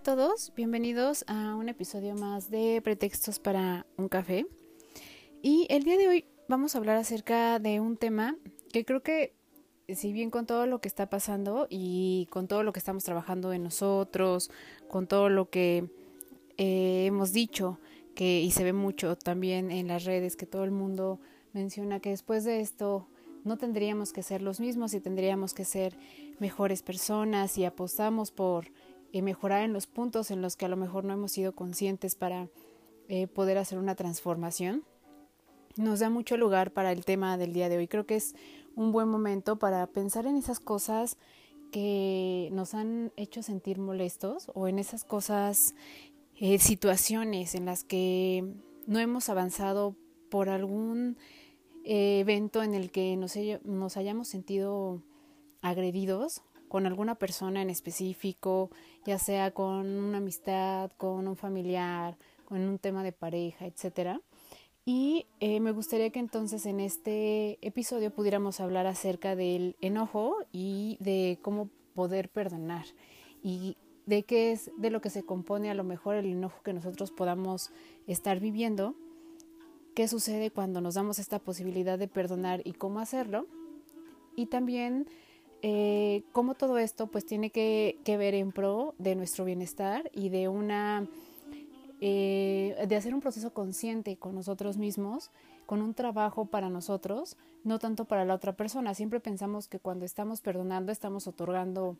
A todos, bienvenidos a un episodio más de Pretextos para un café. Y el día de hoy vamos a hablar acerca de un tema que creo que si bien con todo lo que está pasando y con todo lo que estamos trabajando en nosotros, con todo lo que eh, hemos dicho, que y se ve mucho también en las redes que todo el mundo menciona que después de esto no tendríamos que ser los mismos y tendríamos que ser mejores personas y apostamos por eh, mejorar en los puntos en los que a lo mejor no hemos sido conscientes para eh, poder hacer una transformación. Nos da mucho lugar para el tema del día de hoy. Creo que es un buen momento para pensar en esas cosas que nos han hecho sentir molestos o en esas cosas, eh, situaciones en las que no hemos avanzado por algún evento en el que nos hayamos sentido agredidos con alguna persona en específico, ya sea con una amistad, con un familiar, con un tema de pareja, etcétera. Y eh, me gustaría que entonces en este episodio pudiéramos hablar acerca del enojo y de cómo poder perdonar y de qué es de lo que se compone a lo mejor el enojo que nosotros podamos estar viviendo, qué sucede cuando nos damos esta posibilidad de perdonar y cómo hacerlo. Y también eh, cómo todo esto pues tiene que, ver en pro de nuestro bienestar y de una eh, de hacer un proceso consciente con nosotros mismos, con un trabajo para nosotros, no tanto para la otra persona. Siempre pensamos que cuando estamos perdonando estamos otorgando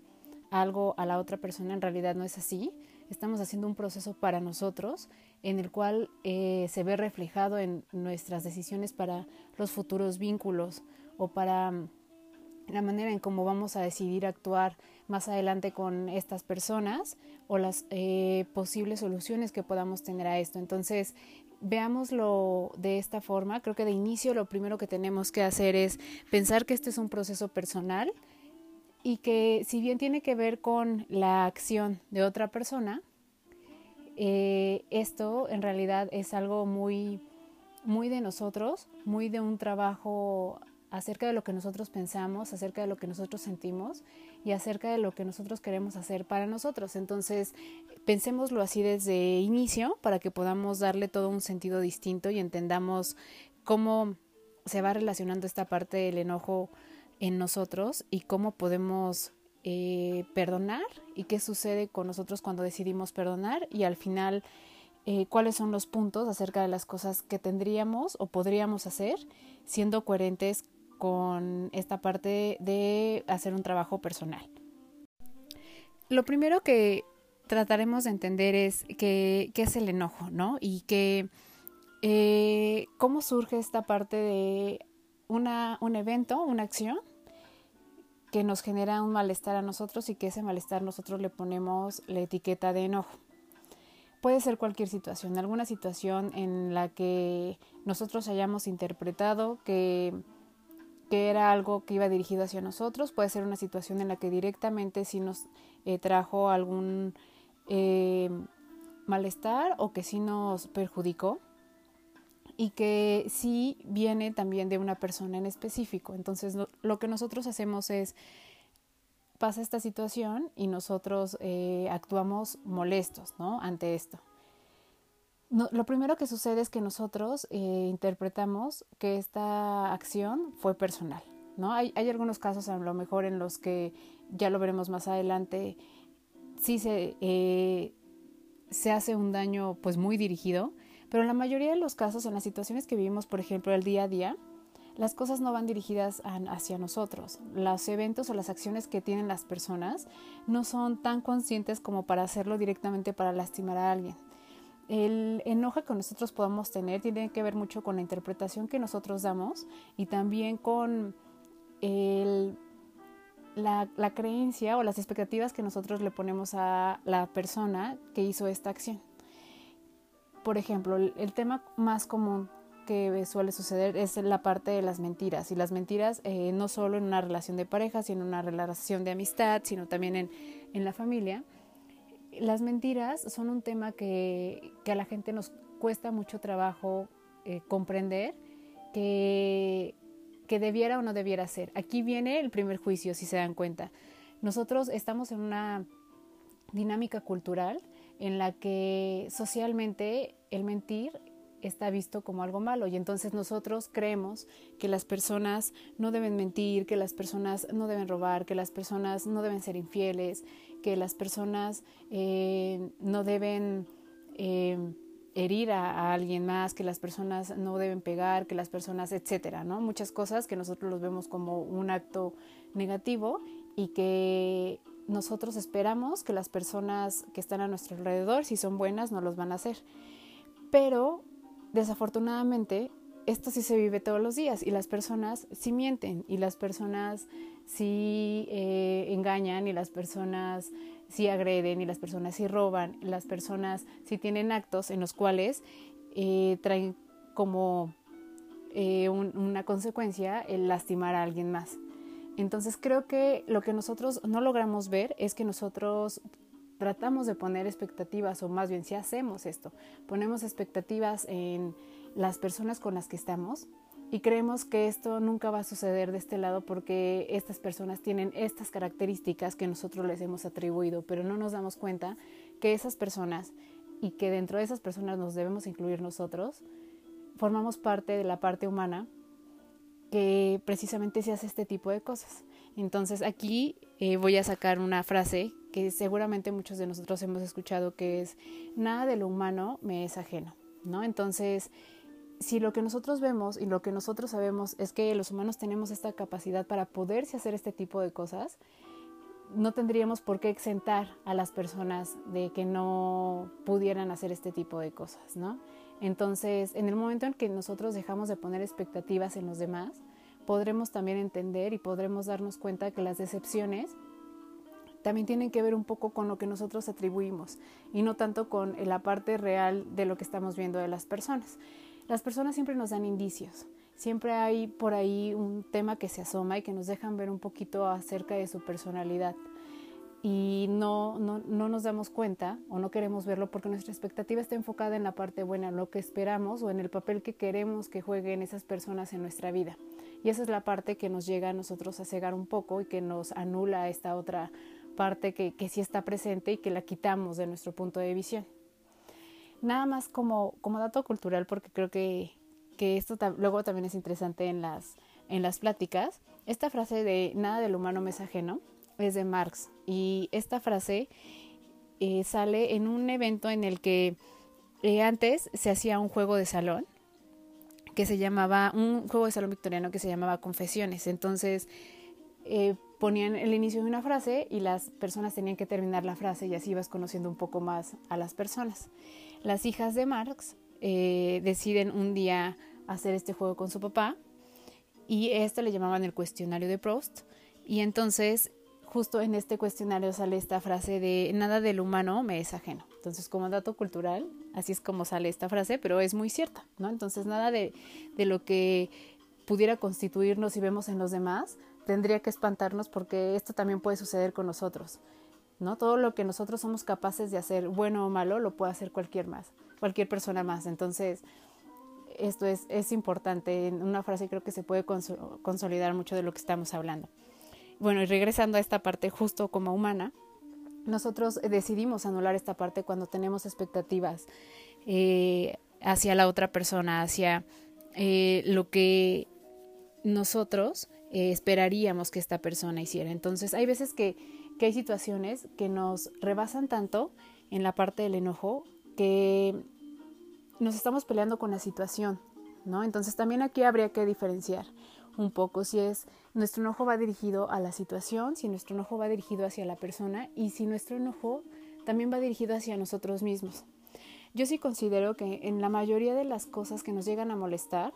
algo a la otra persona, en realidad no es así. Estamos haciendo un proceso para nosotros en el cual eh, se ve reflejado en nuestras decisiones para los futuros vínculos o para la manera en cómo vamos a decidir actuar más adelante con estas personas o las eh, posibles soluciones que podamos tener a esto. Entonces, veámoslo de esta forma. Creo que de inicio lo primero que tenemos que hacer es pensar que este es un proceso personal y que si bien tiene que ver con la acción de otra persona, eh, esto en realidad es algo muy, muy de nosotros, muy de un trabajo acerca de lo que nosotros pensamos, acerca de lo que nosotros sentimos y acerca de lo que nosotros queremos hacer para nosotros. Entonces, pensémoslo así desde inicio para que podamos darle todo un sentido distinto y entendamos cómo se va relacionando esta parte del enojo en nosotros y cómo podemos eh, perdonar y qué sucede con nosotros cuando decidimos perdonar y al final eh, cuáles son los puntos acerca de las cosas que tendríamos o podríamos hacer siendo coherentes con esta parte de hacer un trabajo personal. Lo primero que trataremos de entender es qué es el enojo, ¿no? Y que eh, cómo surge esta parte de una, un evento, una acción que nos genera un malestar a nosotros y que ese malestar nosotros le ponemos la etiqueta de enojo. Puede ser cualquier situación, alguna situación en la que nosotros hayamos interpretado que que era algo que iba dirigido hacia nosotros, puede ser una situación en la que directamente sí nos eh, trajo algún eh, malestar o que sí nos perjudicó y que sí viene también de una persona en específico. Entonces lo, que nosotros hacemos es, pasa esta situación y nosotros eh, actuamos molestos ¿no? ante esto lo primero que sucede es que nosotros eh, interpretamos que esta acción fue personal, ¿no? Hay, hay, algunos casos a lo mejor en los que ya lo veremos más adelante, sí se, eh, se hace un daño pues muy dirigido, pero en la mayoría de los casos, en las situaciones que vivimos, por ejemplo, el día a día, las cosas no van dirigidas hacia nosotros. Los eventos o las acciones que tienen las personas no son tan conscientes como para hacerlo directamente para lastimar a alguien el enojo que nosotros podamos tener tiene que ver mucho con la interpretación que nosotros damos y también con el la, creencia o las expectativas que nosotros le ponemos a la persona que hizo esta acción. Por ejemplo, el, tema más común que suele suceder es la parte de las mentiras. Y las mentiras eh, no solo en una relación de pareja, sino en una relación de amistad, sino también en la familia. Las mentiras son un tema que, a la gente nos cuesta mucho trabajo eh, comprender que, que debiera o no debiera ser. Aquí viene el primer juicio, si se dan cuenta. Nosotros estamos en una dinámica cultural en la que socialmente el mentir está visto como algo malo y entonces nosotros creemos que las personas no deben mentir, que las personas no deben robar, que las personas no deben ser infieles, que las personas eh, no deben eh, herir a, alguien más, que las personas no deben pegar, que las personas, etcétera, ¿no? Muchas cosas que nosotros los vemos como un acto negativo y que nosotros esperamos que las personas que están a nuestro alrededor, si son buenas, no los van a hacer. Pero desafortunadamente esto sí se vive todos los días y las personas sí mienten y las personas sí eh, engañan y las personas sí agreden y las personas sí roban, las personas sí tienen actos en los cuales eh, traen como eh, una consecuencia el lastimar a alguien más. Entonces creo que lo que nosotros no logramos ver es que nosotros tratamos de poner expectativas, o más bien si hacemos esto, ponemos expectativas en las personas con las que estamos y creemos que esto nunca va a suceder de este lado porque estas personas tienen estas características que nosotros les hemos atribuido, pero no nos damos cuenta que esas personas y que dentro de esas personas nos debemos incluir nosotros, formamos parte de la parte humana que precisamente se hace este tipo de cosas. Entonces aquí eh, voy a sacar una frase que seguramente muchos de nosotros hemos escuchado que es nada de lo humano me es ajeno, ¿no? Entonces, si lo que nosotros vemos y lo que nosotros sabemos es que los humanos tenemos esta capacidad para poderse hacer este tipo de cosas, no tendríamos por qué exentar a las personas de que no pudieran hacer este tipo de cosas, ¿no? Entonces, en el momento en que nosotros dejamos de poner expectativas en los demás, podremos también entender y podremos darnos cuenta que las decepciones también tienen que ver un poco con lo que nosotros atribuimos y no tanto con la parte real de lo que estamos viendo de las personas. Las personas siempre nos dan indicios, siempre hay por ahí un tema que se asoma y que nos dejan ver un poquito acerca de su personalidad y no, no, no, nos damos cuenta o no queremos verlo porque nuestra expectativa está enfocada en la parte buena, en lo que esperamos o en el papel que queremos que jueguen esas personas en nuestra vida. Y esa es la parte que nos llega a nosotros a cegar un poco y que nos anula esta otra parte que, que sí está presente y que la quitamos de nuestro punto de visión. Nada más como, como dato cultural, porque creo que, que esto luego también es interesante en las, en las pláticas, esta frase de nada del humano me es ajeno es de Marx y esta frase eh, sale en un evento en el que eh, antes se hacía un juego de salón que se llamaba, un juego de salón victoriano que se llamaba Confesiones. Entonces, eh, ponían el inicio de una frase y las personas tenían que terminar la frase y así ibas conociendo un poco más a las personas. Las hijas de Marx eh, deciden un día hacer este juego con su papá y esto le llamaban el cuestionario de Proust y entonces justo en este cuestionario sale esta frase de nada del humano me es ajeno. Entonces como dato cultural, así es como sale esta frase, pero es muy cierta, ¿no? Entonces nada de, de lo que pudiera constituirnos y vemos en los demás tendría que espantarnos porque esto también puede suceder con nosotros. ¿No? Todo lo que nosotros somos capaces de hacer, bueno o malo, lo puede hacer cualquier más, cualquier persona más. Entonces, esto es, es importante. En una frase creo que se puede consolidar mucho de lo que estamos hablando. Bueno, y regresando a esta parte justo como humana, nosotros decidimos anular esta parte cuando tenemos expectativas eh, hacia la otra persona, hacia eh, lo que nosotros eh, esperaríamos que esta persona hiciera. Entonces, hay veces que, que hay situaciones que nos rebasan tanto en la parte del enojo que nos estamos peleando con la situación, ¿no? Entonces también aquí habría que diferenciar un poco si es nuestro enojo va dirigido a la situación, si nuestro enojo va dirigido hacia la persona y si nuestro enojo también va dirigido hacia nosotros mismos. Yo sí considero que en la mayoría de las cosas que nos llegan a molestar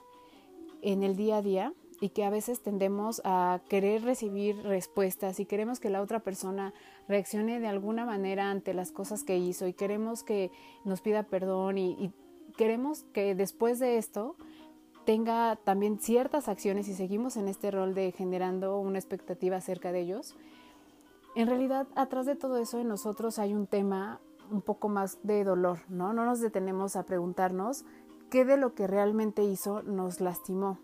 en el día a día, y que a veces tendemos a querer recibir respuestas y queremos que la otra persona reaccione de alguna manera ante las cosas que hizo y queremos que nos pida perdón y, y queremos que después de esto tenga también ciertas acciones y seguimos en este rol de generando una expectativa acerca de ellos, en realidad atrás de todo eso en nosotros hay un tema un poco más de dolor, ¿no? No nos detenemos a preguntarnos qué de lo que realmente hizo nos lastimó.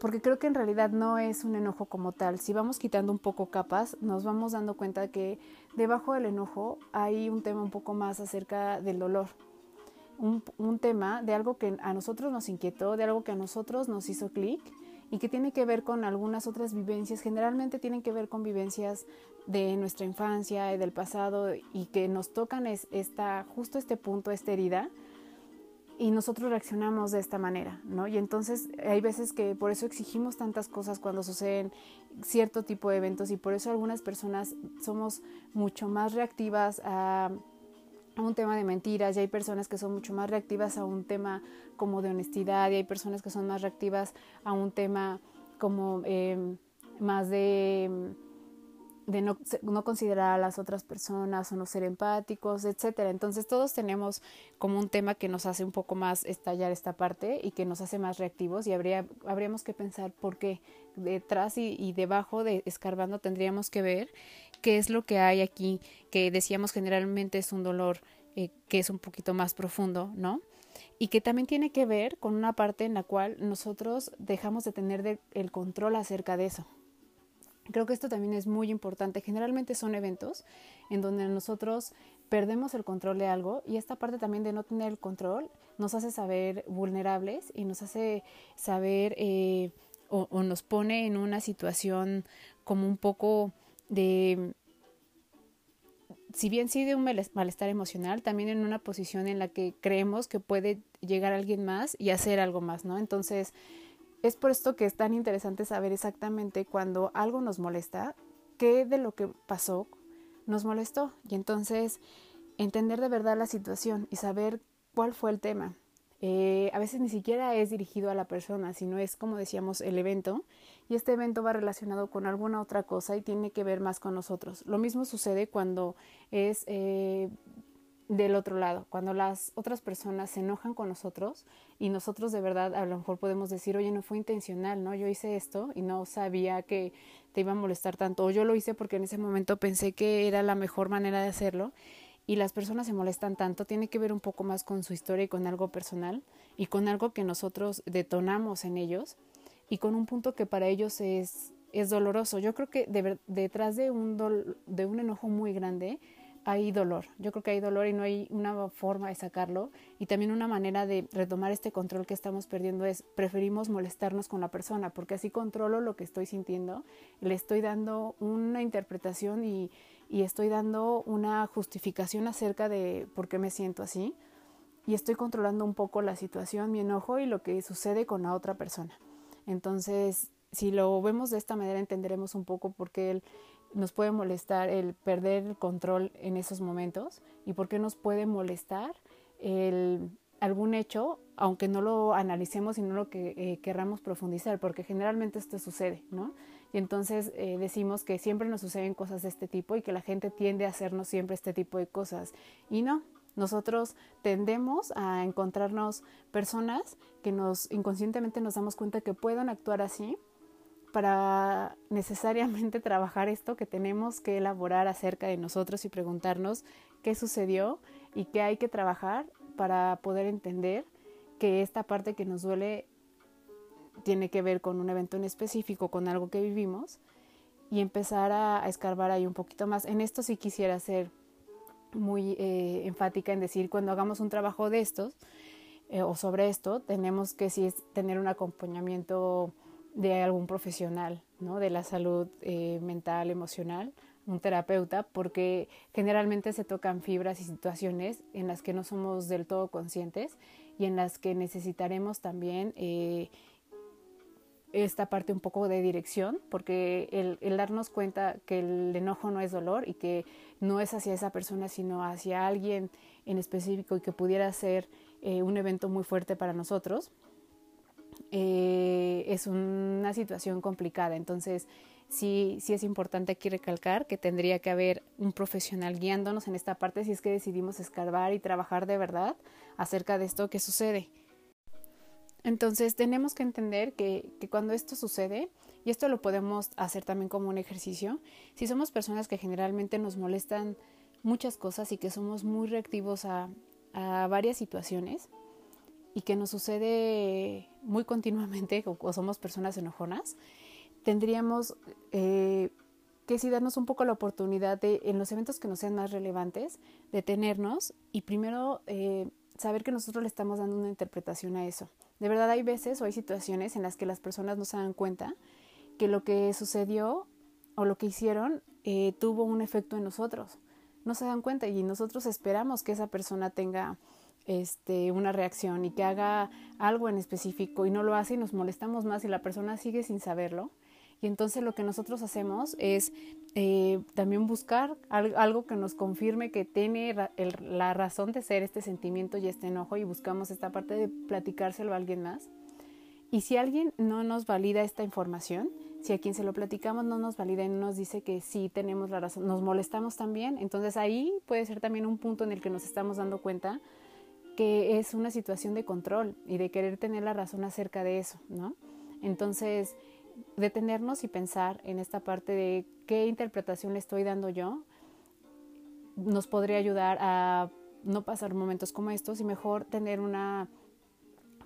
Porque creo que en realidad no es un enojo como tal. Si vamos quitando un poco capas, nos vamos dando cuenta que debajo del enojo hay un tema un poco más acerca del dolor, un, tema de algo que a nosotros nos inquietó, de algo que a nosotros nos hizo clic y que tiene que ver con algunas otras vivencias, generalmente tienen que ver con vivencias de nuestra infancia y del pasado y que nos tocan es esta, justo este punto, esta herida, y nosotros reaccionamos de esta manera, ¿no? Y entonces hay veces que por eso exigimos tantas cosas cuando suceden cierto tipo de eventos y por eso algunas personas somos mucho más reactivas a un tema de mentiras y hay personas que son mucho más reactivas a un tema como de honestidad y hay personas que son más reactivas a un tema como eh, más de, de no, considerar a las otras personas o no ser empáticos, etcétera. Entonces todos tenemos como un tema que nos hace un poco más estallar esta parte y que nos hace más reactivos y habría, habríamos que pensar por qué detrás y, y debajo de escarbando tendríamos que ver qué es lo que hay aquí, que decíamos generalmente es un dolor eh, que es un poquito más profundo, ¿no? Y que también tiene que ver con una parte en la cual nosotros dejamos de tener el control acerca de eso. Creo que esto también es muy importante. Generalmente son eventos en donde nosotros perdemos el control de algo y esta parte también de no tener el control nos hace saber vulnerables y nos hace saber eh, o, nos pone en una situación como un poco de, si bien sí de un malestar emocional, también en una posición en la que creemos que puede llegar alguien más y hacer algo más, ¿no? Entonces, es por esto que es tan interesante saber exactamente cuando algo nos molesta, qué de lo que pasó nos molestó. Y entonces, entender de verdad la situación y saber cuál fue el tema. Eh, a veces ni siquiera es dirigido a la persona, sino es como decíamos el evento y este evento va relacionado con alguna otra cosa y tiene que ver más con nosotros. Lo mismo sucede cuando es eh, del otro lado, cuando las otras personas se enojan con nosotros y nosotros de verdad a lo mejor podemos decir, oye, no fue intencional, ¿no? Yo hice esto y no sabía que te iba a molestar tanto, o yo lo hice porque en ese momento pensé que era la mejor manera de hacerlo y las personas se molestan tanto, tiene que ver un poco más con su historia y con algo personal y con algo que nosotros detonamos en ellos y con un punto que para ellos es, es doloroso. Yo creo que detrás de un, de un enojo muy grande hay dolor. Yo creo que hay dolor y no hay una forma de sacarlo. Y también una manera de retomar este control que estamos perdiendo es preferimos molestarnos con la persona, porque así controlo lo que estoy sintiendo, le estoy dando una interpretación y, y estoy dando una justificación acerca de por qué me siento así y estoy controlando un poco la situación, mi enojo y lo que sucede con la otra persona. Entonces, si lo vemos de esta manera, entenderemos un poco por qué él nos puede molestar el perder el control en esos momentos y por qué nos puede molestar el, algún hecho, aunque no lo analicemos y no lo que eh, querramos profundizar, porque generalmente esto sucede, ¿no? Y entonces eh, decimos que siempre nos suceden cosas de este tipo y que la gente tiende a hacernos siempre este tipo de cosas. Y no, nosotros tendemos a encontrarnos personas que nos inconscientemente nos damos cuenta que pueden actuar así para necesariamente trabajar esto que tenemos que elaborar acerca de nosotros y preguntarnos qué sucedió y qué hay que trabajar para poder entender que esta parte que nos duele tiene que ver con un evento en específico, con algo que vivimos, y empezar a, escarbar ahí un poquito más. En esto sí quisiera ser muy eh, enfática en decir, cuando hagamos un trabajo de estos eh, o sobre esto, tenemos que sí tener un acompañamiento de algún profesional, ¿no? De la salud eh, mental, emocional, un terapeuta, porque generalmente se tocan fibras y situaciones en las que no somos del todo conscientes y en las que necesitaremos también esta parte un poco de dirección, porque el, darnos cuenta que el enojo no es dolor y que no es hacia esa persona, sino hacia alguien en específico y que pudiera ser eh, un evento muy fuerte para nosotros, eh, es una situación complicada. Entonces, sí, sí es importante aquí recalcar que tendría que haber un profesional guiándonos en esta parte si es que decidimos escarbar y trabajar de verdad acerca de esto que sucede. Entonces tenemos que entender que, que, cuando esto sucede, y esto lo podemos hacer también como un ejercicio, si somos personas que generalmente nos molestan muchas cosas y que somos muy reactivos a, a varias situaciones y que nos sucede muy continuamente o, somos personas enojonas, tendríamos eh, que sí darnos un poco la oportunidad de, en los eventos que nos sean más relevantes, detenernos y primero eh, saber que nosotros le estamos dando una interpretación a eso. De verdad hay veces o hay situaciones en las que las personas no se dan cuenta que lo que sucedió o lo que hicieron eh, tuvo un efecto en nosotros. No se dan cuenta y nosotros esperamos que esa persona tenga este, una reacción y que haga algo en específico y no lo hace y nos molestamos más y la persona sigue sin saberlo. Y entonces lo que nosotros hacemos es eh, también buscar algo que nos confirme que tiene la razón de ser este sentimiento y este enojo y buscamos esta parte de platicárselo a alguien más. Y si alguien no nos valida esta información, si a quien se lo platicamos no nos valida y no nos dice que sí tenemos la razón, nos molestamos también, entonces ahí puede ser también un punto en el que nos estamos dando cuenta que es una situación de control y de querer tener la razón acerca de eso, ¿no? Entonces, detenernos y pensar en esta parte de qué interpretación le estoy dando yo nos podría ayudar a no pasar momentos como estos y mejor tener una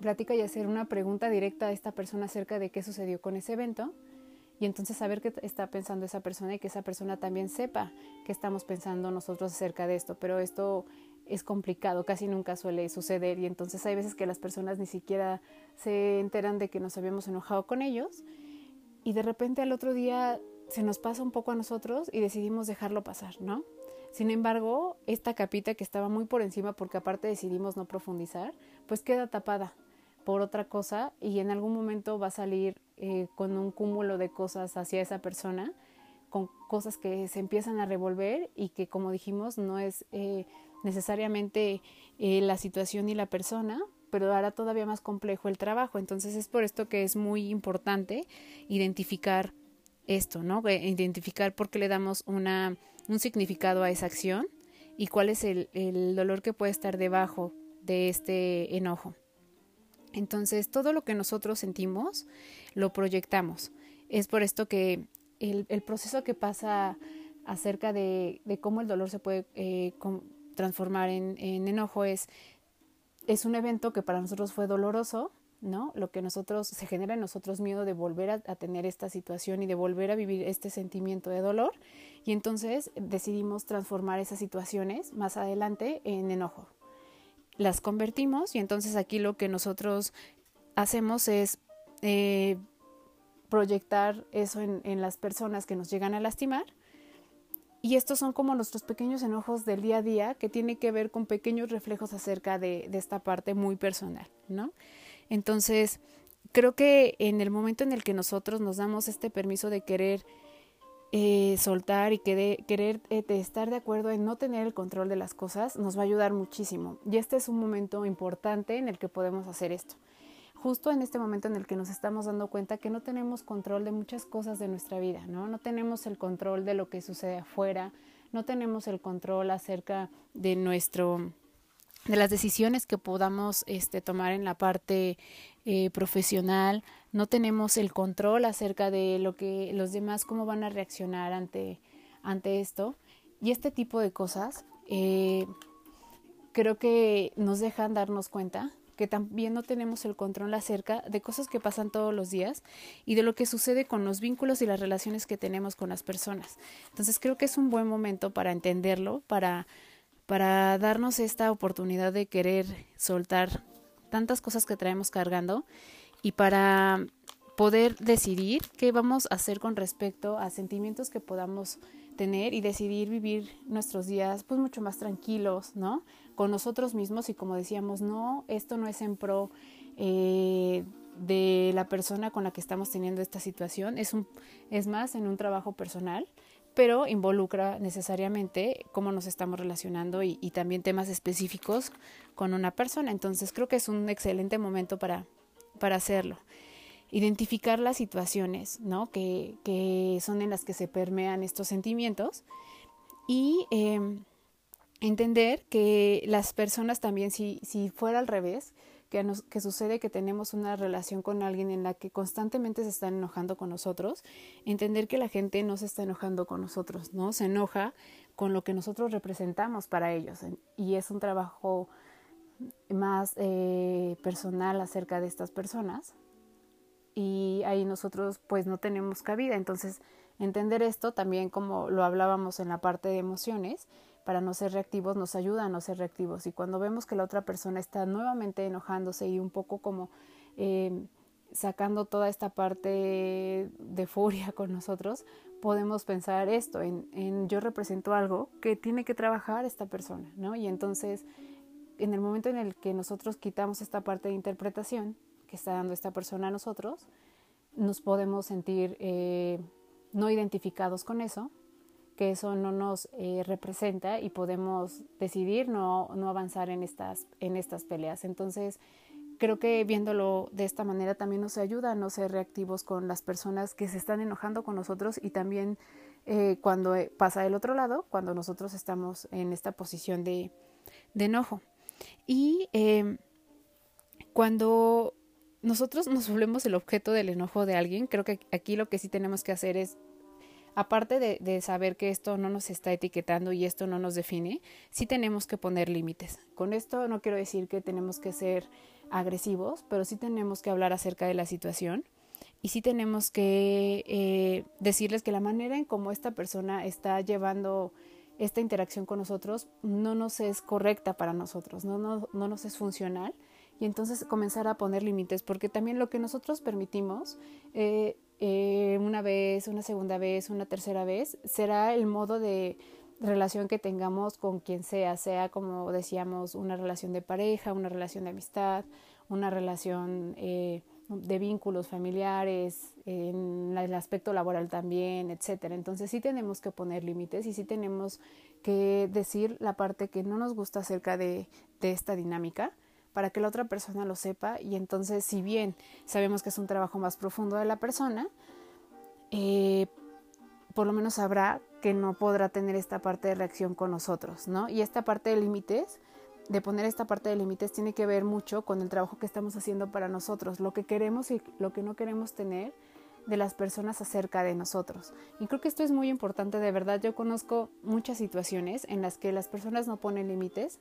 plática y hacer una pregunta directa a esta persona acerca de qué sucedió con ese evento y entonces saber qué está pensando esa persona y que esa persona también sepa qué estamos pensando nosotros acerca de esto. Pero esto es complicado, casi nunca suele suceder y entonces hay veces que las personas ni siquiera se enteran de que nos habíamos enojado con ellos y de repente al otro día se nos pasa un poco a nosotros y decidimos dejarlo pasar, ¿no? Sin embargo, esta capita que estaba muy por encima porque aparte decidimos no profundizar, pues queda tapada por otra cosa y en algún momento va a salir eh, con un cúmulo de cosas hacia esa persona, con cosas que se empiezan a revolver y que como dijimos no es eh, necesariamente eh, la situación y la persona, pero hará todavía más complejo el trabajo. Entonces es por esto que es muy importante identificar esto, ¿no? Identificar por qué le damos una, un significado a esa acción y cuál es el, el dolor que puede estar debajo de este enojo. Entonces, todo lo que nosotros sentimos lo proyectamos. Es por esto que el, el proceso que pasa acerca de, de, cómo el dolor se puede eh, transformar en, enojo es, es un evento que para nosotros fue doloroso, ¿no? Lo que nosotros, se genera en nosotros miedo de volver a, tener esta situación y de volver a vivir este sentimiento de dolor. Y entonces decidimos transformar esas situaciones más adelante en enojo. Las convertimos y entonces aquí lo que nosotros hacemos es eh, proyectar eso en, en las personas que nos llegan a lastimar y estos son como nuestros pequeños enojos del día a día que tiene que ver con pequeños reflejos acerca de, esta parte muy personal, ¿no? Entonces, creo que en el momento en el que nosotros nos damos este permiso de querer eh, soltar y que querer eh, estar de acuerdo en no tener el control de las cosas, nos va a ayudar muchísimo. Y este es un momento importante en el que podemos hacer esto justo en este momento en el que nos estamos dando cuenta que no tenemos control de muchas cosas de nuestra vida, ¿no? No tenemos el control de lo que sucede afuera, no tenemos el control acerca de nuestro de las decisiones que podamos este, tomar en la parte eh, profesional, no tenemos el control acerca de lo que los demás cómo van a reaccionar ante, ante esto y este tipo de cosas eh, creo que nos dejan darnos cuenta que también no tenemos el control acerca de cosas que pasan todos los días y de lo que sucede con los vínculos y las relaciones que tenemos con las personas. Entonces creo que es un buen momento para entenderlo, para, para darnos esta oportunidad de querer soltar tantas cosas que traemos cargando y para poder decidir qué vamos a hacer con respecto a sentimientos que podamos tener y decidir vivir nuestros días pues mucho más tranquilos, ¿no? Con nosotros mismos y como decíamos, no, esto no es en pro eh, de la persona con la que estamos teniendo esta situación, es, un, es más en un trabajo personal, pero involucra necesariamente cómo nos estamos relacionando y, también temas específicos con una persona. Entonces creo que es un excelente momento para para hacerlo. Identificar las situaciones, ¿no? Que, que son en las que se permean estos sentimientos y em, entender que las personas también, si, si fuera al revés, que, que sucede que tenemos una relación con alguien en la que constantemente se están enojando con nosotros, entender que la gente no se está enojando con nosotros, ¿no? Se enoja con lo que nosotros representamos para ellos. Y es un trabajo más eh, personal acerca de estas personas. Y ahí nosotros pues no tenemos cabida. Entonces, entender esto también como lo hablábamos en la parte de emociones, para no ser reactivos nos ayuda a no ser reactivos. Y cuando vemos que la otra persona está nuevamente enojándose y un poco como eh, sacando toda esta parte de furia con nosotros, podemos pensar esto, en, en, yo represento algo que tiene que trabajar esta persona, ¿no? Y entonces, en el momento en el que nosotros quitamos esta parte de interpretación que está dando esta persona a nosotros, nos podemos sentir eh, no identificados con eso que eso no nos eh, representa y podemos decidir no, no avanzar en estas, en estas peleas. Entonces, creo que viéndolo de esta manera también nos ayuda a no ser reactivos con las personas que se están enojando con nosotros y también eh, cuando pasa del otro lado, cuando nosotros estamos en esta posición de, de enojo. Y cuando nosotros nos volvemos el objeto del enojo de alguien, creo que aquí lo que sí tenemos que hacer es aparte de, saber que esto no nos está etiquetando y esto no nos define, sí tenemos que poner límites. Con esto no quiero decir que tenemos que ser agresivos, pero sí tenemos que hablar acerca de la situación y sí tenemos que eh, decirles que la manera en cómo esta persona está llevando esta interacción con nosotros no nos es correcta para nosotros, no, no, no nos es funcional y entonces comenzar a poner límites, porque también lo que nosotros permitimos eh, eh, una vez, una segunda vez, una tercera vez, será el modo de relación que tengamos con quien sea, sea como decíamos, una relación de pareja, una relación de amistad, una relación eh, de vínculos familiares, en el aspecto laboral también, etcétera. Entonces sí tenemos que poner límites y sí tenemos que decir la parte que no nos gusta acerca de, de esta dinámica para que la otra persona lo sepa y entonces si bien sabemos que es un trabajo más profundo de la persona, eh, por lo menos sabrá que no podrá tener esta parte de reacción con nosotros, ¿no? Y esta parte de límites, de poner esta parte de límites, tiene que ver mucho con el trabajo que estamos haciendo para nosotros, lo que queremos y lo que no queremos tener de las personas acerca de nosotros. Y creo que esto es muy importante, de verdad, yo conozco muchas situaciones en las que las personas no ponen límites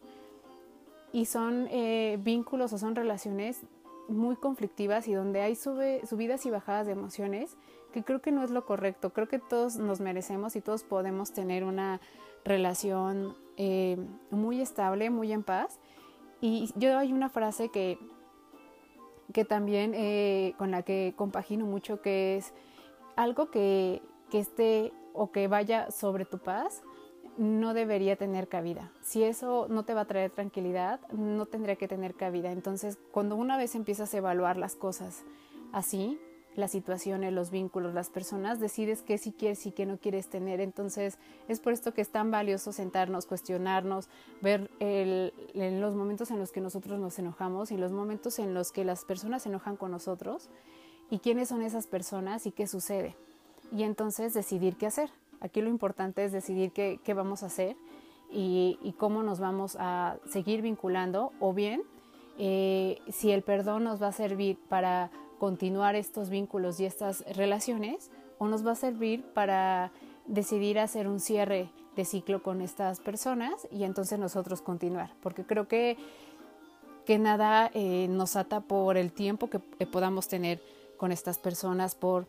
y son eh, vínculos o son relaciones muy conflictivas y donde hay subidas y bajadas de emociones, que creo que no es lo correcto. Creo que todos nos merecemos y todos podemos tener una relación eh, muy estable, muy en paz. Y yo hay una frase que, que también eh, con la que compagino mucho, que es algo que, que esté o que vaya sobre tu paz, no debería tener cabida. Si eso no te va a traer tranquilidad, no tendría que tener cabida. Entonces, cuando una vez empiezas a evaluar las cosas así, las situaciones, los vínculos, las personas, decides qué sí quieres y qué no quieres tener. Entonces, es por esto que es tan valioso sentarnos, cuestionarnos, ver los momentos en los que nosotros nos enojamos y los momentos en los que las personas se enojan con nosotros y quiénes son esas personas y qué sucede. Y entonces decidir qué hacer. Aquí lo importante es decidir qué, vamos a hacer y, cómo nos vamos a seguir vinculando o bien eh, si el perdón nos va a servir para continuar estos vínculos y estas relaciones o nos va a servir para decidir hacer un cierre de ciclo con estas personas y entonces nosotros continuar. Porque creo que, que nada eh, nos ata por el tiempo que podamos tener con estas personas, por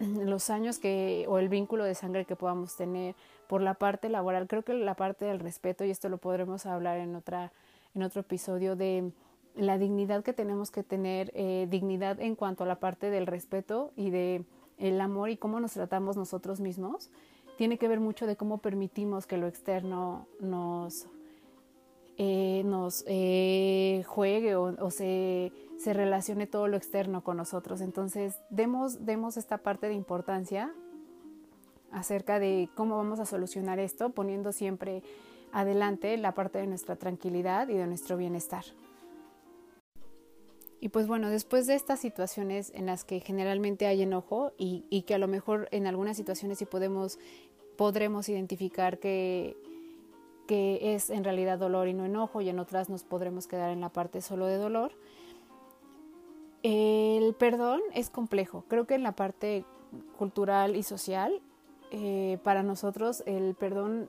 los años que o el vínculo de sangre que podamos tener por la parte laboral. Creo que la parte del respeto y esto lo podremos hablar en otra en otro episodio de la dignidad que tenemos que tener eh, dignidad en cuanto a la parte del respeto y de el amor y cómo nos tratamos nosotros mismos tiene que ver mucho de cómo permitimos que lo externo nos eh, nos eh, juegue o se se relacione todo lo externo con nosotros. Entonces, demos, demos esta parte de importancia acerca de cómo vamos a solucionar esto, poniendo siempre adelante la parte de nuestra tranquilidad y de nuestro bienestar. Y pues bueno, después de estas situaciones en las que generalmente hay enojo y, y que a lo mejor en algunas situaciones sí podemos, podremos identificar que, que es en realidad dolor y no enojo y en otras nos podremos quedar en la parte solo de dolor. El perdón es complejo. Creo que en la parte cultural y social, eh, para nosotros el perdón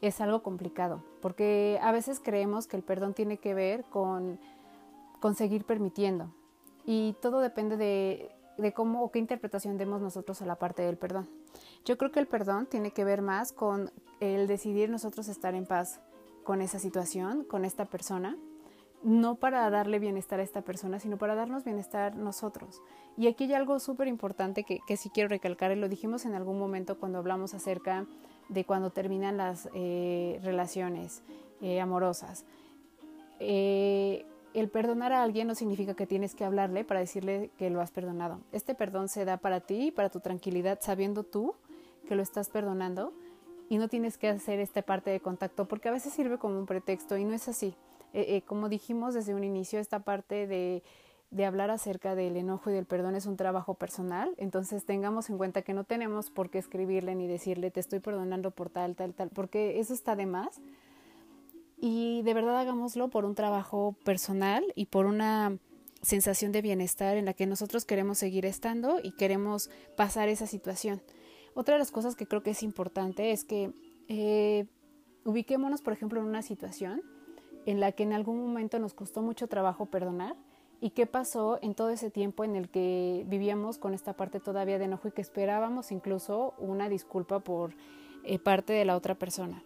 es algo complicado, porque a veces creemos que el perdón tiene que ver con con seguir permitiendo. Y todo depende de, de cómo o qué interpretación demos nosotros a la parte del perdón. Yo creo que el perdón tiene que ver más con el decidir nosotros estar en paz con esa situación, con esta persona, no para darle bienestar a esta persona, sino para darnos bienestar nosotros. Y aquí hay algo súper importante que, que, sí quiero recalcar, y lo dijimos en algún momento cuando hablamos acerca de cuando terminan las eh, relaciones eh, amorosas. Eh, el perdonar a alguien no significa que tienes que hablarle para decirle que lo has perdonado. Este perdón se da para ti, para tu tranquilidad, sabiendo tú que lo estás perdonando y no tienes que hacer esta parte de contacto porque a veces sirve como un pretexto y no es así. Eh, eh, como dijimos desde un inicio, esta parte de, de hablar acerca del enojo y del perdón es un trabajo personal, entonces tengamos en cuenta que no tenemos por qué escribirle ni decirle te estoy perdonando por tal, tal, tal, porque eso está de más y de verdad hagámoslo por un trabajo personal y por una sensación de bienestar en la que nosotros queremos seguir estando y queremos pasar esa situación. Otra de las cosas que creo que es importante es que eh, ubiquémonos, por ejemplo, en una situación en la que en algún momento nos costó mucho trabajo perdonar y qué pasó en todo ese tiempo en el que vivíamos con esta parte todavía de enojo y que esperábamos incluso una disculpa por eh, parte de la otra persona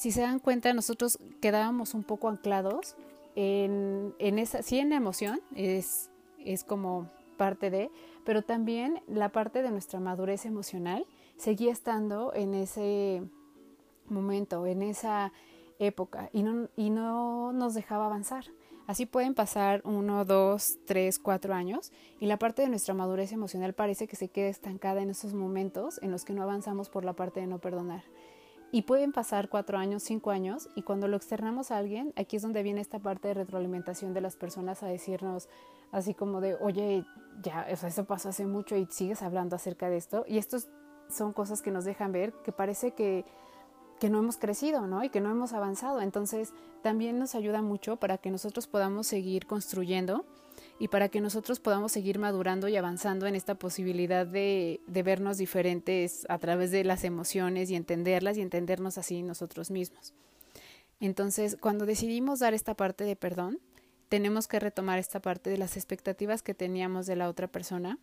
si se dan cuenta, nosotros quedábamos un poco anclados en, en esa, sí en la emoción, es, es como parte de, pero también la parte de nuestra madurez emocional seguía estando en ese momento, en esa época, y no, y no nos dejaba avanzar. Así pueden pasar uno, dos, tres, cuatro años y la parte de nuestra madurez emocional parece que se queda estancada en esos momentos en los que no avanzamos por la parte de no perdonar. Y pueden pasar cuatro años, cinco años, y cuando lo externamos a alguien, aquí es donde viene esta parte de retroalimentación de las personas a decirnos así como de, oye, ya, eso pasó hace mucho y sigues hablando acerca de esto. Y estos son cosas que nos dejan ver que parece que, que no hemos crecido, ¿no? Y que no hemos avanzado. Entonces, también nos ayuda mucho para que nosotros podamos seguir construyendo y para que nosotros podamos seguir madurando y avanzando en esta posibilidad de, de, vernos diferentes a través de las emociones y entenderlas y entendernos así nosotros mismos. Entonces, cuando decidimos dar esta parte de perdón, tenemos que retomar esta parte de las expectativas que teníamos de la otra persona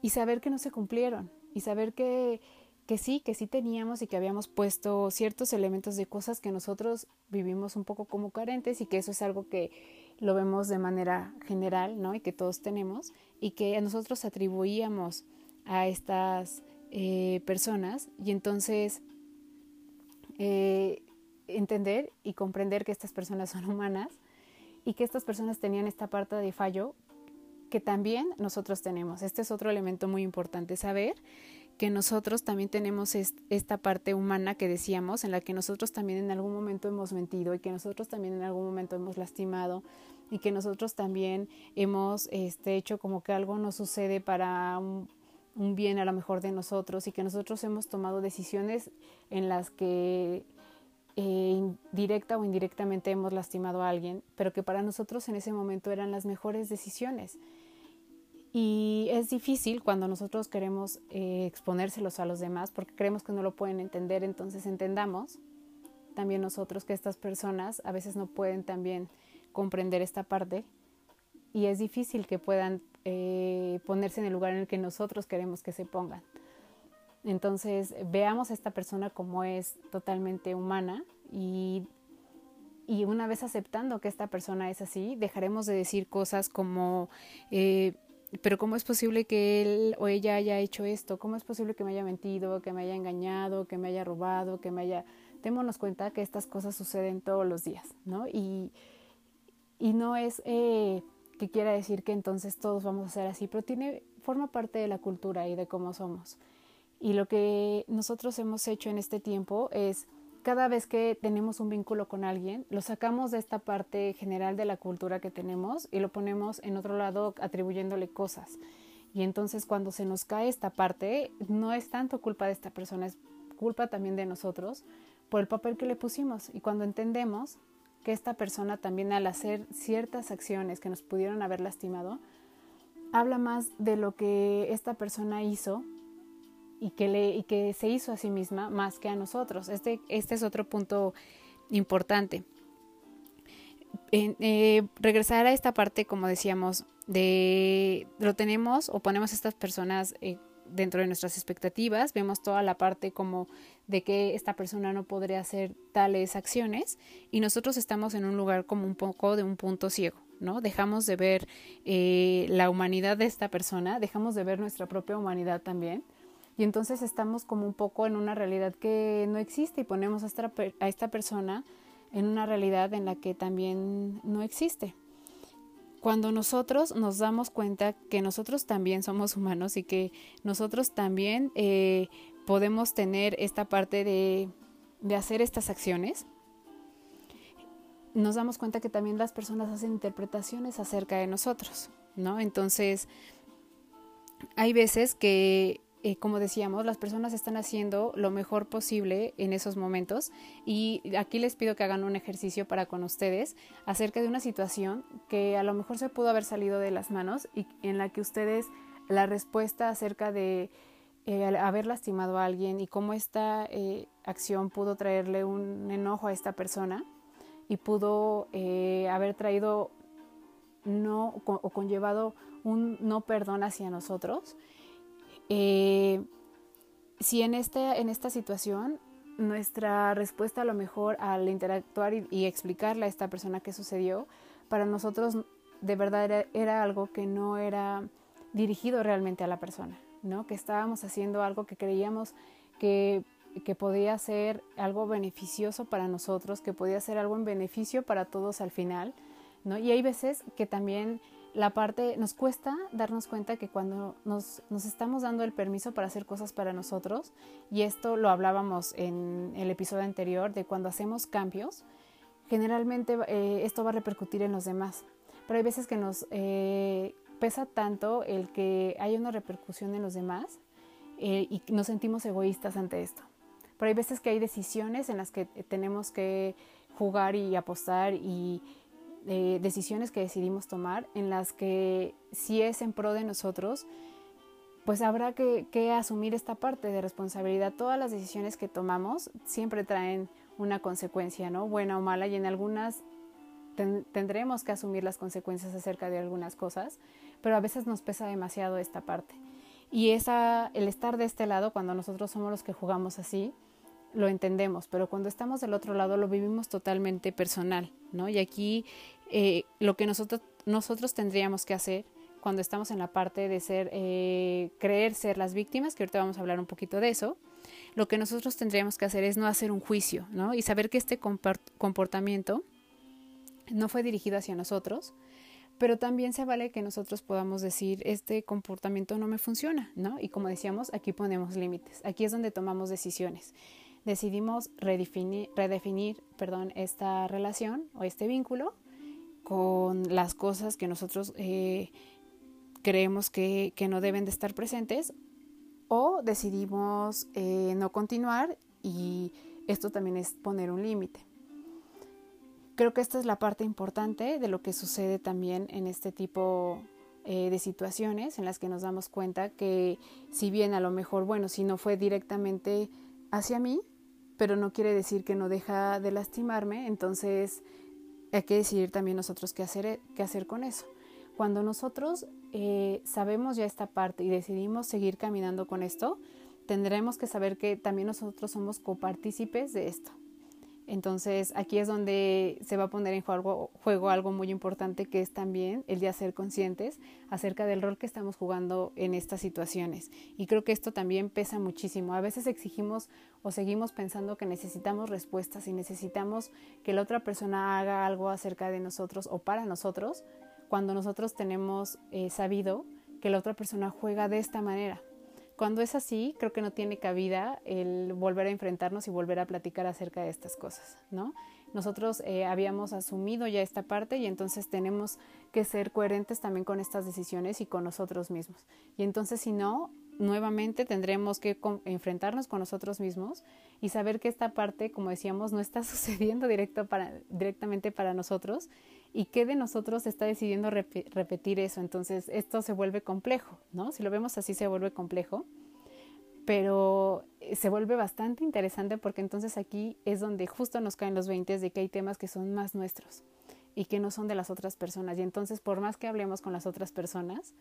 y saber que no se cumplieron y saber que, que sí, que sí teníamos y que habíamos puesto ciertos elementos de cosas que nosotros vivimos un poco como carentes y que eso es algo que lo vemos de manera general, ¿no? Y que todos tenemos, y que nosotros atribuíamos a estas eh, personas, y entonces eh, entender y comprender que estas personas son humanas y que estas personas tenían esta parte de fallo que también nosotros tenemos. Este es otro elemento muy importante, saber que nosotros también tenemos esta parte humana que decíamos, en la que nosotros también en algún momento hemos mentido y que nosotros también en algún momento hemos lastimado y que nosotros también hemos este, hecho como que algo nos sucede para un, bien a lo mejor de nosotros y que nosotros hemos tomado decisiones en las que eh, directa o indirectamente hemos lastimado a alguien, pero que para nosotros en ese momento eran las mejores decisiones. Y es difícil cuando nosotros queremos eh, exponérselos a los demás porque creemos que no lo pueden entender, entonces entendamos también nosotros que estas personas a veces no pueden también comprender esta parte y es difícil que puedan eh, ponerse en el lugar en el que nosotros queremos que se pongan. Entonces veamos a esta persona como es totalmente humana y, y una vez aceptando que esta persona es así, dejaremos de decir cosas como eh, pero ¿cómo es posible que él o ella haya hecho esto? ¿Cómo es posible que me haya mentido, que me haya engañado, que me haya robado, que me haya... Démonos cuenta que estas cosas suceden todos los días, ¿no? Y, y no es eh, que quiera decir que entonces todos vamos a ser así, pero tiene, forma parte de la cultura y de cómo somos. Y lo que nosotros hemos hecho en este tiempo es cada vez que tenemos un vínculo con alguien, lo sacamos de esta parte general de la cultura que tenemos y lo ponemos en otro lado atribuyéndole cosas. Y entonces cuando se nos cae esta parte, no es tanto culpa de esta persona, es culpa también de nosotros por el papel que le pusimos. Y cuando entendemos que esta persona también al hacer ciertas acciones que nos pudieron haber lastimado, habla más de lo que esta persona hizo y que, le, y que se hizo a sí misma más que a nosotros. Este, este es otro punto importante. Eh, regresar a esta parte, como decíamos, de lo tenemos o ponemos a estas personas eh, dentro de nuestras expectativas, vemos toda la parte como de que esta persona no podría hacer tales acciones y nosotros estamos en un lugar como un poco de un punto ciego, ¿no? Dejamos de ver eh, la humanidad de esta persona, dejamos de ver nuestra propia humanidad también y entonces estamos como un poco en una realidad que no existe y ponemos a esta, a esta persona en una realidad en la que también no existe. Cuando nosotros nos damos cuenta que nosotros también somos humanos y que nosotros también eh, podemos tener esta parte de, de hacer estas acciones, nos damos cuenta que también las personas hacen interpretaciones acerca de nosotros, ¿no? Entonces, hay veces que eh, como decíamos, las personas están haciendo lo mejor posible en esos momentos. Y aquí les pido que hagan un ejercicio para con ustedes acerca de una situación que a lo mejor se pudo haber salido de las manos y en la que ustedes la respuesta acerca de eh, haber lastimado a alguien y cómo esta eh, acción pudo traerle un enojo a esta persona y pudo haber traído no o conllevado un no perdón hacia nosotros eh, si en, este, en esta situación nuestra respuesta a lo mejor al interactuar y, explicarle a esta persona qué sucedió, para nosotros de verdad era, algo que no era dirigido realmente a la persona, ¿no? Que estábamos haciendo algo que creíamos que, que podía ser algo beneficioso para nosotros, que podía ser algo en beneficio para todos al final, ¿no? Y hay veces que también la parte, nos cuesta darnos cuenta que cuando nos, nos, estamos dando el permiso para hacer cosas para nosotros, y esto lo hablábamos en el episodio anterior, de cuando hacemos cambios, generalmente eh, esto va a repercutir en los demás. Pero hay veces que nos eh, pesa tanto el que haya una repercusión en los demás eh, y nos sentimos egoístas ante esto. Pero hay veces que hay decisiones en las que tenemos que jugar y apostar y eh, decisiones que decidimos tomar en las que si es en pro de nosotros, pues habrá que, asumir esta parte de responsabilidad. Todas las decisiones que tomamos siempre traen una consecuencia, ¿no? Buena o mala, y en algunas tendremos que asumir las consecuencias acerca de algunas cosas, pero a veces nos pesa demasiado esta parte. Y esa, el estar de este lado, cuando nosotros somos los que jugamos así, lo entendemos, pero cuando estamos del otro lado lo vivimos totalmente personal, ¿no? Y aquí eh, lo que nosotros, nosotros tendríamos que hacer cuando estamos en la parte de ser, eh, creer ser las víctimas, que ahorita vamos a hablar un poquito de eso, lo que nosotros tendríamos que hacer es no hacer un juicio, ¿no? Y saber que este comportamiento no fue dirigido hacia nosotros, pero también se vale que nosotros podamos decir, este comportamiento no me funciona, ¿no? Y como decíamos, aquí ponemos límites, aquí es donde tomamos decisiones. Decidimos redefinir, redefinir perdón, esta relación o este vínculo con las cosas que nosotros eh, creemos que, no deben de estar presentes o decidimos eh, no continuar y esto también es poner un límite. Creo que esta es la parte importante de lo que sucede también en este tipo eh, de situaciones en las que nos damos cuenta que si bien a lo mejor, bueno, si no fue directamente hacia mí, pero no quiere decir que no deja de lastimarme, entonces hay que decidir también nosotros qué hacer, qué hacer con eso. Cuando nosotros eh, sabemos ya esta parte y decidimos seguir caminando con esto, tendremos que saber que también nosotros somos copartícipes de esto. Entonces aquí es donde se va a poner en juego, juego, algo muy importante que es también el de ser conscientes acerca del rol que estamos jugando en estas situaciones. Y creo que esto también pesa muchísimo. A veces exigimos o seguimos pensando que necesitamos respuestas y necesitamos que la otra persona haga algo acerca de nosotros o para nosotros cuando nosotros tenemos eh, sabido que la otra persona juega de esta manera. Cuando es así, creo que no tiene cabida el volver a enfrentarnos y volver a platicar acerca de estas cosas, ¿no? Nosotros eh, habíamos asumido ya esta parte y entonces tenemos que ser coherentes también con estas decisiones y con nosotros mismos. Y entonces si no, nuevamente tendremos que enfrentarnos con nosotros mismos y saber que esta parte, como decíamos, no está sucediendo directo para, directamente para nosotros y que de nosotros está decidiendo repetir eso. Entonces esto se vuelve complejo, ¿no? Si lo vemos así se vuelve complejo, pero eh, se vuelve bastante interesante porque entonces aquí es donde justo nos caen los 20 de que hay temas que son más nuestros y que no son de las otras personas. Y entonces por más que hablemos con las otras personas,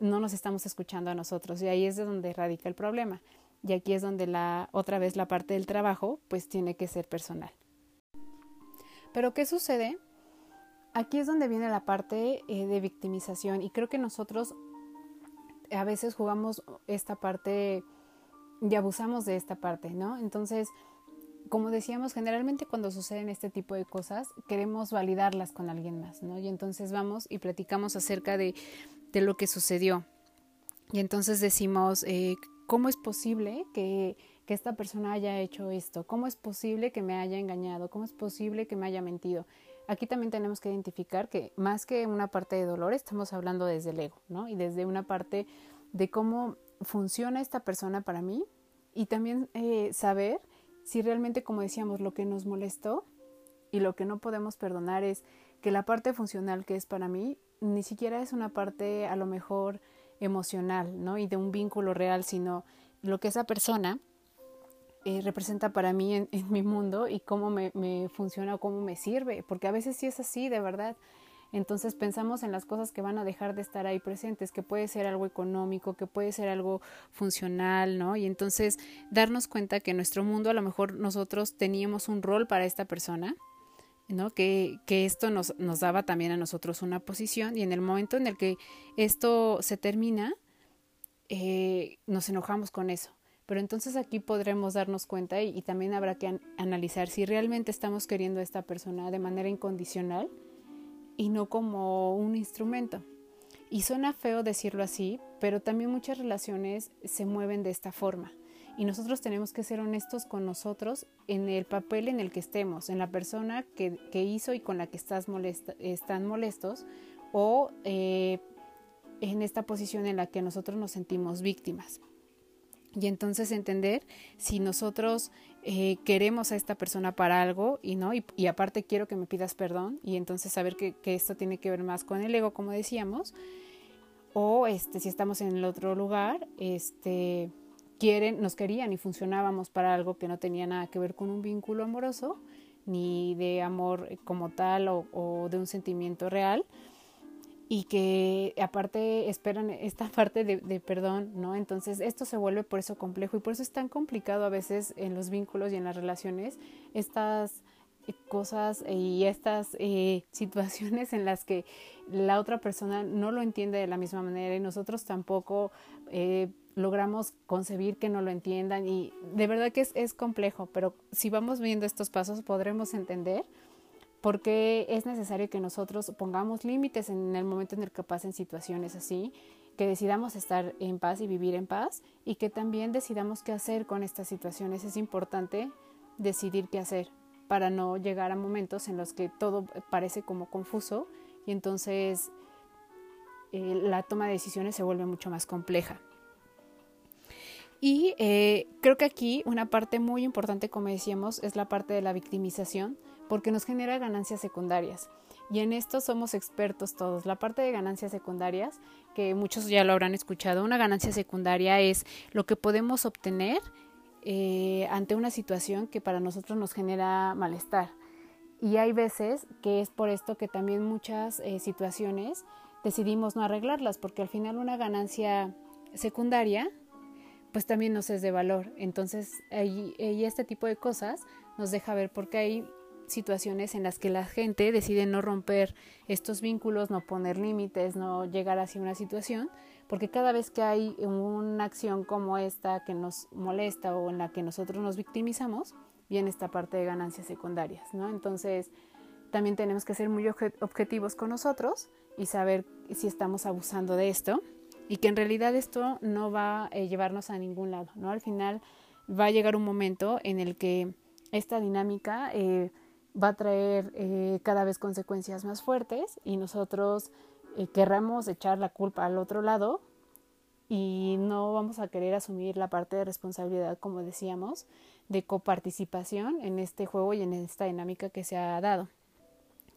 no nos estamos escuchando a nosotros y ahí es de donde radica el problema. Y aquí es donde la otra vez la parte del trabajo pues tiene que ser personal. Pero ¿qué sucede? aquí es donde viene la parte eh, de victimización y creo que nosotros a veces jugamos esta parte y abusamos de esta parte, ¿no? Entonces, como decíamos, generalmente cuando suceden este tipo de cosas queremos validarlas con alguien más, ¿no? Y entonces vamos y platicamos acerca de, de lo que sucedió. Y entonces decimos, eh, ¿cómo es posible que, que esta persona haya hecho esto? ¿Cómo es posible que me haya engañado? ¿Cómo es posible que me haya mentido? Aquí también tenemos que identificar que más que una parte de dolor, estamos hablando desde el ego, ¿no? Y desde una parte de cómo funciona esta persona para mí y también eh, saber si realmente, como decíamos, lo que nos molestó y lo que no podemos perdonar es que la parte funcional que es para mí ni siquiera es una parte a lo mejor emocional, ¿no? Y de un vínculo real, sino lo que esa persona eh, representa para mí en, mi mundo y cómo me, me, funciona o cómo me sirve, porque a veces sí es así, de verdad. Entonces pensamos en las cosas que van a dejar de estar ahí presentes, que puede ser algo económico, que puede ser algo funcional, ¿no? Y entonces darnos cuenta que en nuestro mundo a lo mejor nosotros teníamos un rol para esta persona, ¿no? Que, esto nos, daba también a nosotros una posición y en el momento en el que esto se termina, eh, nos enojamos con eso pero entonces aquí podremos darnos cuenta y, también habrá que analizar si realmente estamos queriendo a esta persona de manera incondicional y no como un instrumento. Y suena feo decirlo así, pero también muchas relaciones se mueven de esta forma. Y nosotros tenemos que ser honestos con nosotros en el papel en el que estemos, en la persona que, hizo y con la que estás molesta, están molestos o eh, en esta posición en la que nosotros nos sentimos víctimas. Y entonces entender si nosotros eh, queremos a esta persona para algo y no, y, y, aparte quiero que me pidas perdón, y entonces saber que, que, esto tiene que ver más con el ego, como decíamos, o este, si estamos en el otro lugar, este, quieren, nos querían y funcionábamos para algo que no tenía nada que ver con un vínculo amoroso, ni de amor como tal o, de un sentimiento real, y que aparte esperan esta parte de, perdón, ¿no? Entonces esto se vuelve por eso complejo y por eso es tan complicado a veces en los vínculos y en las relaciones estas eh, cosas y estas eh, situaciones en las que la otra persona no lo entiende de la misma manera y nosotros tampoco eh, logramos concebir que no lo entiendan y de verdad que es, complejo, pero si vamos viendo estos pasos podremos entender porque es necesario que nosotros pongamos límites en el momento en el que pasen situaciones así, que decidamos estar en paz y vivir en paz y que también decidamos qué hacer con estas situaciones. Es importante decidir qué hacer para no llegar a momentos en los que todo parece como confuso y entonces eh, la toma de decisiones se vuelve mucho más compleja. Y eh, creo que aquí una parte muy importante, como decíamos, es la parte de la victimización, porque nos genera ganancias secundarias. Y en esto somos expertos todos. La parte de ganancias secundarias, que muchos ya lo habrán escuchado, una ganancia secundaria es lo que podemos obtener eh, ante una situación que para nosotros nos genera malestar. Y hay veces que es por esto que también muchas eh, situaciones decidimos no arreglarlas, porque al final una ganancia secundaria pues también nos es de valor. Entonces, ahí, este tipo de cosas nos deja ver por qué hay situaciones en las que la gente decide no romper estos vínculos, no poner límites, no llegar hacia una situación, porque cada vez que hay una acción como esta que nos molesta o en la que nosotros nos victimizamos, viene esta parte de ganancias secundarias, ¿no? Entonces, también tenemos que ser muy objetivos con nosotros y saber si estamos abusando de esto y que en realidad esto no va a eh, llevarnos a ningún lado, ¿no? Al final va a llegar un momento en el que esta dinámica eh, va a traer eh, cada vez consecuencias más fuertes y nosotros querramos echar la culpa al otro lado y no vamos a querer asumir la parte de responsabilidad, como decíamos, de coparticipación en este juego y en esta dinámica que se ha dado.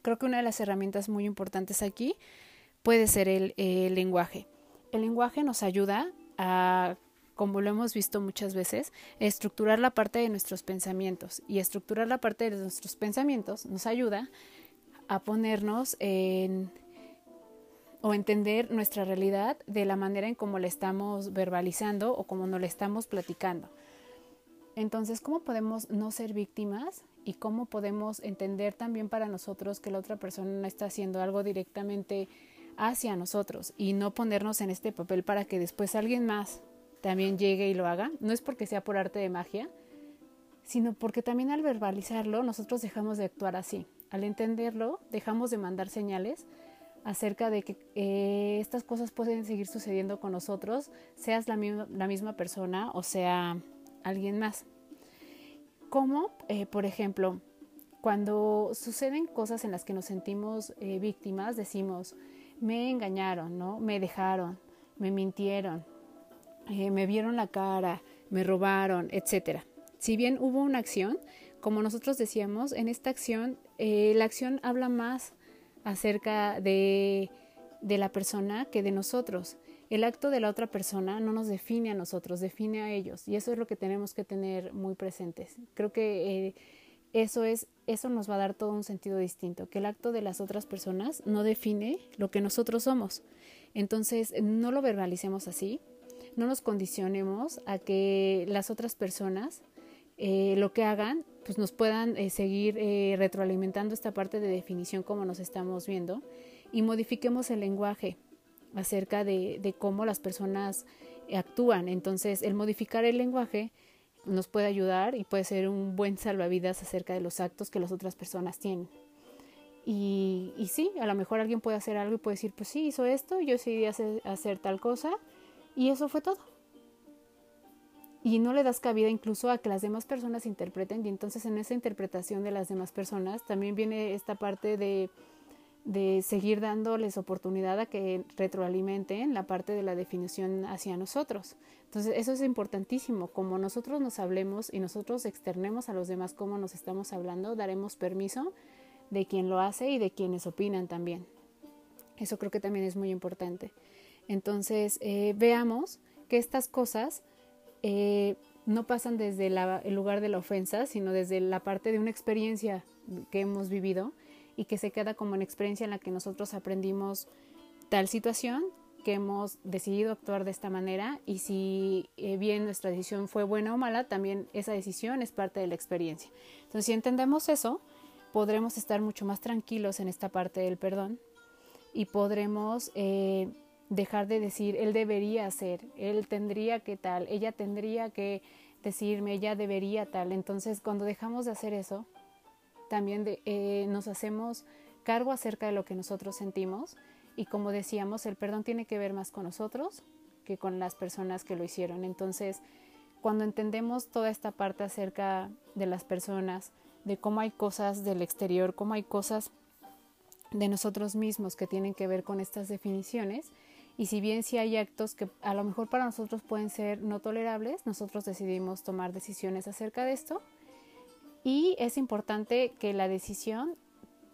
Creo que una de las herramientas muy importantes aquí puede ser el lenguaje el lenguaje nos ayuda a, como lo hemos visto muchas veces, estructurar la parte de nuestros pensamientos. Y estructurar la parte de nuestros pensamientos nos ayuda a ponernos en o entender nuestra realidad de la manera en cómo la estamos verbalizando o cómo nos la estamos platicando. Entonces, ¿cómo podemos no ser víctimas y cómo podemos entender también para nosotros que la otra persona no está haciendo algo directamente hacia nosotros y no ponernos en este papel para que después alguien más también llegue y lo haga. No es porque sea por arte de magia, sino porque también al verbalizarlo nosotros dejamos de actuar así. Al entenderlo, dejamos de mandar señales acerca de que eh, estas cosas pueden seguir sucediendo con nosotros, seas la misma, la misma persona o sea alguien más. Como, eh, por ejemplo, cuando suceden cosas en las que nos sentimos eh, víctimas, decimos, me engañaron, ¿no? Me dejaron, me mintieron, eh, me vieron la cara, me robaron, etc. Si bien hubo una acción, como nosotros decíamos, en esta acción, eh, la acción habla más acerca de, de la persona que de nosotros. El acto de la otra persona no nos define a nosotros, define a ellos. Y eso es lo que tenemos que tener muy presentes. Creo que eh, eso es eso nos va a dar todo un sentido distinto, que el acto de las otras personas no define lo que nosotros somos. Entonces, no lo verbalicemos así, no nos condicionemos a que las otras personas eh, lo que hagan, pues nos puedan eh, seguir eh, retroalimentando esta parte de definición como nos estamos viendo y modifiquemos el lenguaje acerca de, de cómo las personas actúan. Entonces, el modificar el lenguaje nos puede ayudar y puede ser un buen salvavidas acerca de los actos que las otras personas tienen. Y, sí, a lo mejor alguien puede hacer algo y puede decir, pues sí, hizo esto, yo decidí hacer, hacer tal cosa y eso fue todo. Y no le das cabida incluso a que las demás personas interpreten y entonces en esa interpretación de las demás personas también viene esta parte de de seguir dándoles oportunidad a que retroalimenten la parte de la definición hacia nosotros. Entonces, eso es importantísimo. Como nosotros nos hablemos y nosotros externemos a los demás cómo nos estamos hablando, daremos permiso de quien lo hace y de quienes opinan también. Eso creo que también es muy importante. Entonces, eh, veamos que estas cosas eh, no pasan desde el lugar de la ofensa, sino desde la parte de una experiencia que hemos vivido y que se queda como una experiencia en la que nosotros aprendimos tal situación que hemos decidido actuar de esta manera y si eh, bien nuestra decisión fue buena o mala, también esa decisión es parte de la experiencia. Entonces, si entendemos eso, podremos estar mucho más tranquilos en esta parte del perdón y podremos eh, dejar de decir, él debería hacer, él tendría que tal, ella tendría que decirme, ella debería tal. Entonces, cuando dejamos de hacer eso, también eh, nos hacemos cargo acerca de lo que nosotros sentimos y como decíamos, el perdón tiene que ver más con nosotros que con las personas que lo hicieron. Entonces, cuando entendemos toda esta parte acerca de las personas, de cómo hay cosas del exterior, cómo hay cosas de nosotros mismos que tienen que ver con estas definiciones, y si bien si hay actos que a lo mejor para nosotros pueden ser no tolerables, nosotros decidimos tomar decisiones acerca de esto y es importante que la decisión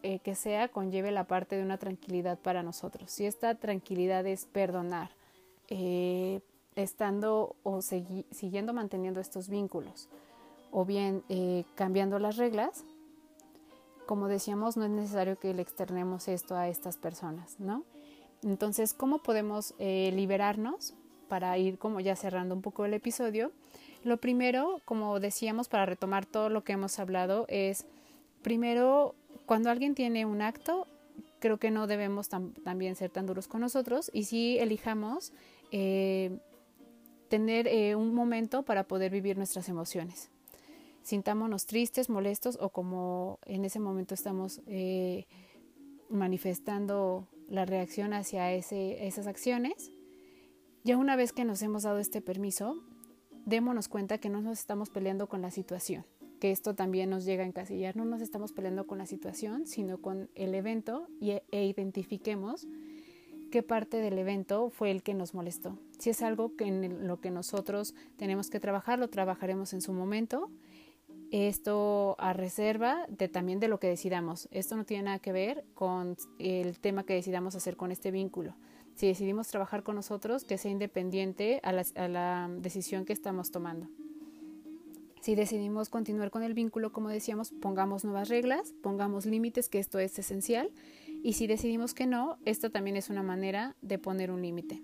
eh, que sea conlleve la parte de una tranquilidad para nosotros. Si esta tranquilidad es perdonar, eh, estando o siguiendo manteniendo estos vínculos, o bien eh, cambiando las reglas, como decíamos, no es necesario que le externemos esto a estas personas, ¿no? Entonces, ¿cómo podemos liberarnos para ir como ya cerrando un poco el episodio? Lo primero, como decíamos, para retomar todo lo que hemos hablado, es primero, cuando alguien tiene un acto, creo que no debemos también ser tan duros con nosotros y si elijamos eh, tener eh, un momento para poder vivir nuestras emociones. Sintámonos tristes, molestos o como en ese momento estamos eh, manifestando la reacción hacia esas acciones Ya una vez que nos hemos dado este permiso, démonos cuenta que no nos estamos peleando con la situación, que esto también nos llega a encasillar, no nos estamos peleando con la situación, sino con el evento y, e identifiquemos qué parte del evento fue el que nos molestó. Si es algo que en lo que nosotros tenemos que trabajar, lo trabajaremos en su momento. Esto a reserva de también de lo que decidamos. Esto no tiene nada que ver con el tema que decidamos hacer con este vínculo. Si decidimos trabajar con nosotros, que sea independiente a la, decisión que estamos tomando. Si decidimos continuar con el vínculo, como decíamos, pongamos nuevas reglas, pongamos límites, que esto es esencial, y si decidimos que no, esto también es una manera de poner un límite.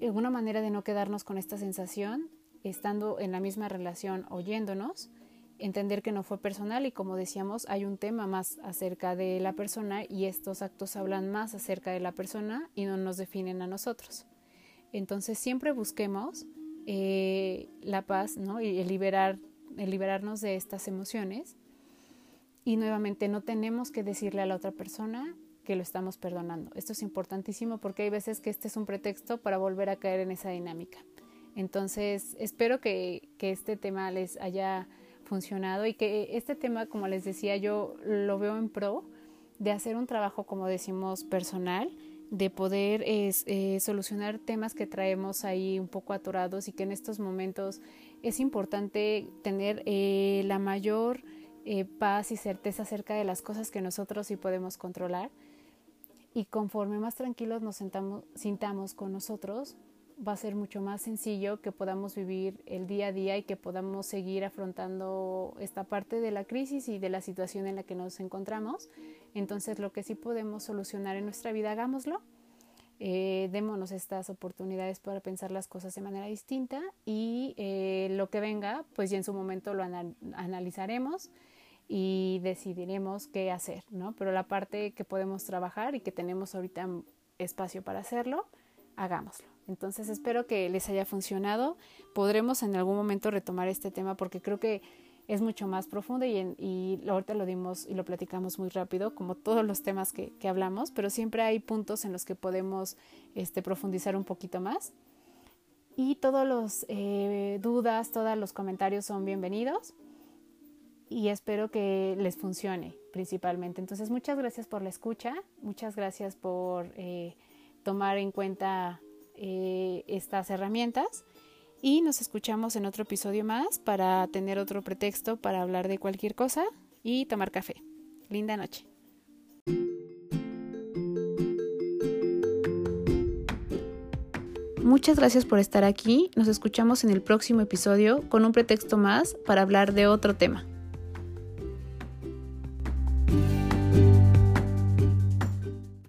Una manera de no quedarnos con esta sensación, estando en la misma relación, oyéndonos, entender que no fue personal y como decíamos, hay un tema más acerca de la persona y estos actos hablan más acerca de la persona y no nos definen a nosotros. Entonces siempre busquemos eh, la paz ¿no? y el, liberar, el liberarnos de estas emociones y nuevamente no tenemos que decirle a la otra persona que lo estamos perdonando. Esto es importantísimo porque hay veces que este es un pretexto para volver a caer en esa dinámica. Entonces, espero que, que este tema les haya funcionado y que este tema, como les decía, yo lo veo en pro de hacer un trabajo, como decimos, personal, de poder eh, solucionar temas que traemos ahí un poco atorados y que en estos momentos es importante tener eh, la mayor eh, paz y certeza acerca de las cosas que nosotros sí podemos controlar. Y conforme más tranquilos nos sentamos, sintamos con nosotros, va a ser mucho más sencillo que podamos vivir el día a día y que podamos seguir afrontando esta parte de la crisis y de la situación en la que nos encontramos. Entonces, lo que sí podemos solucionar en nuestra vida, hagámoslo. Eh, démonos estas oportunidades para pensar las cosas de manera distinta y eh, lo que venga, pues ya en su momento lo analizaremos y decidiremos qué hacer, ¿no? Pero la parte que podemos trabajar y que tenemos ahorita espacio para hacerlo, hagámoslo. Entonces espero que les haya funcionado. Podremos en algún momento retomar este tema porque creo que es mucho más profundo y, y ahorita lo dimos y lo platicamos muy rápido, como todos los temas que, hablamos, pero siempre hay puntos en los que podemos este, profundizar un poquito más. Y todos los eh, dudas, todos los comentarios son bienvenidos y espero que les funcione principalmente. Entonces, muchas gracias por la escucha, muchas gracias por eh, tomar en cuenta eh, estas herramientas y nos escuchamos en otro episodio más para tener otro pretexto para hablar de cualquier cosa y tomar café. Linda noche. Muchas gracias por estar aquí. Nos escuchamos en el próximo episodio con un pretexto más para hablar de otro tema.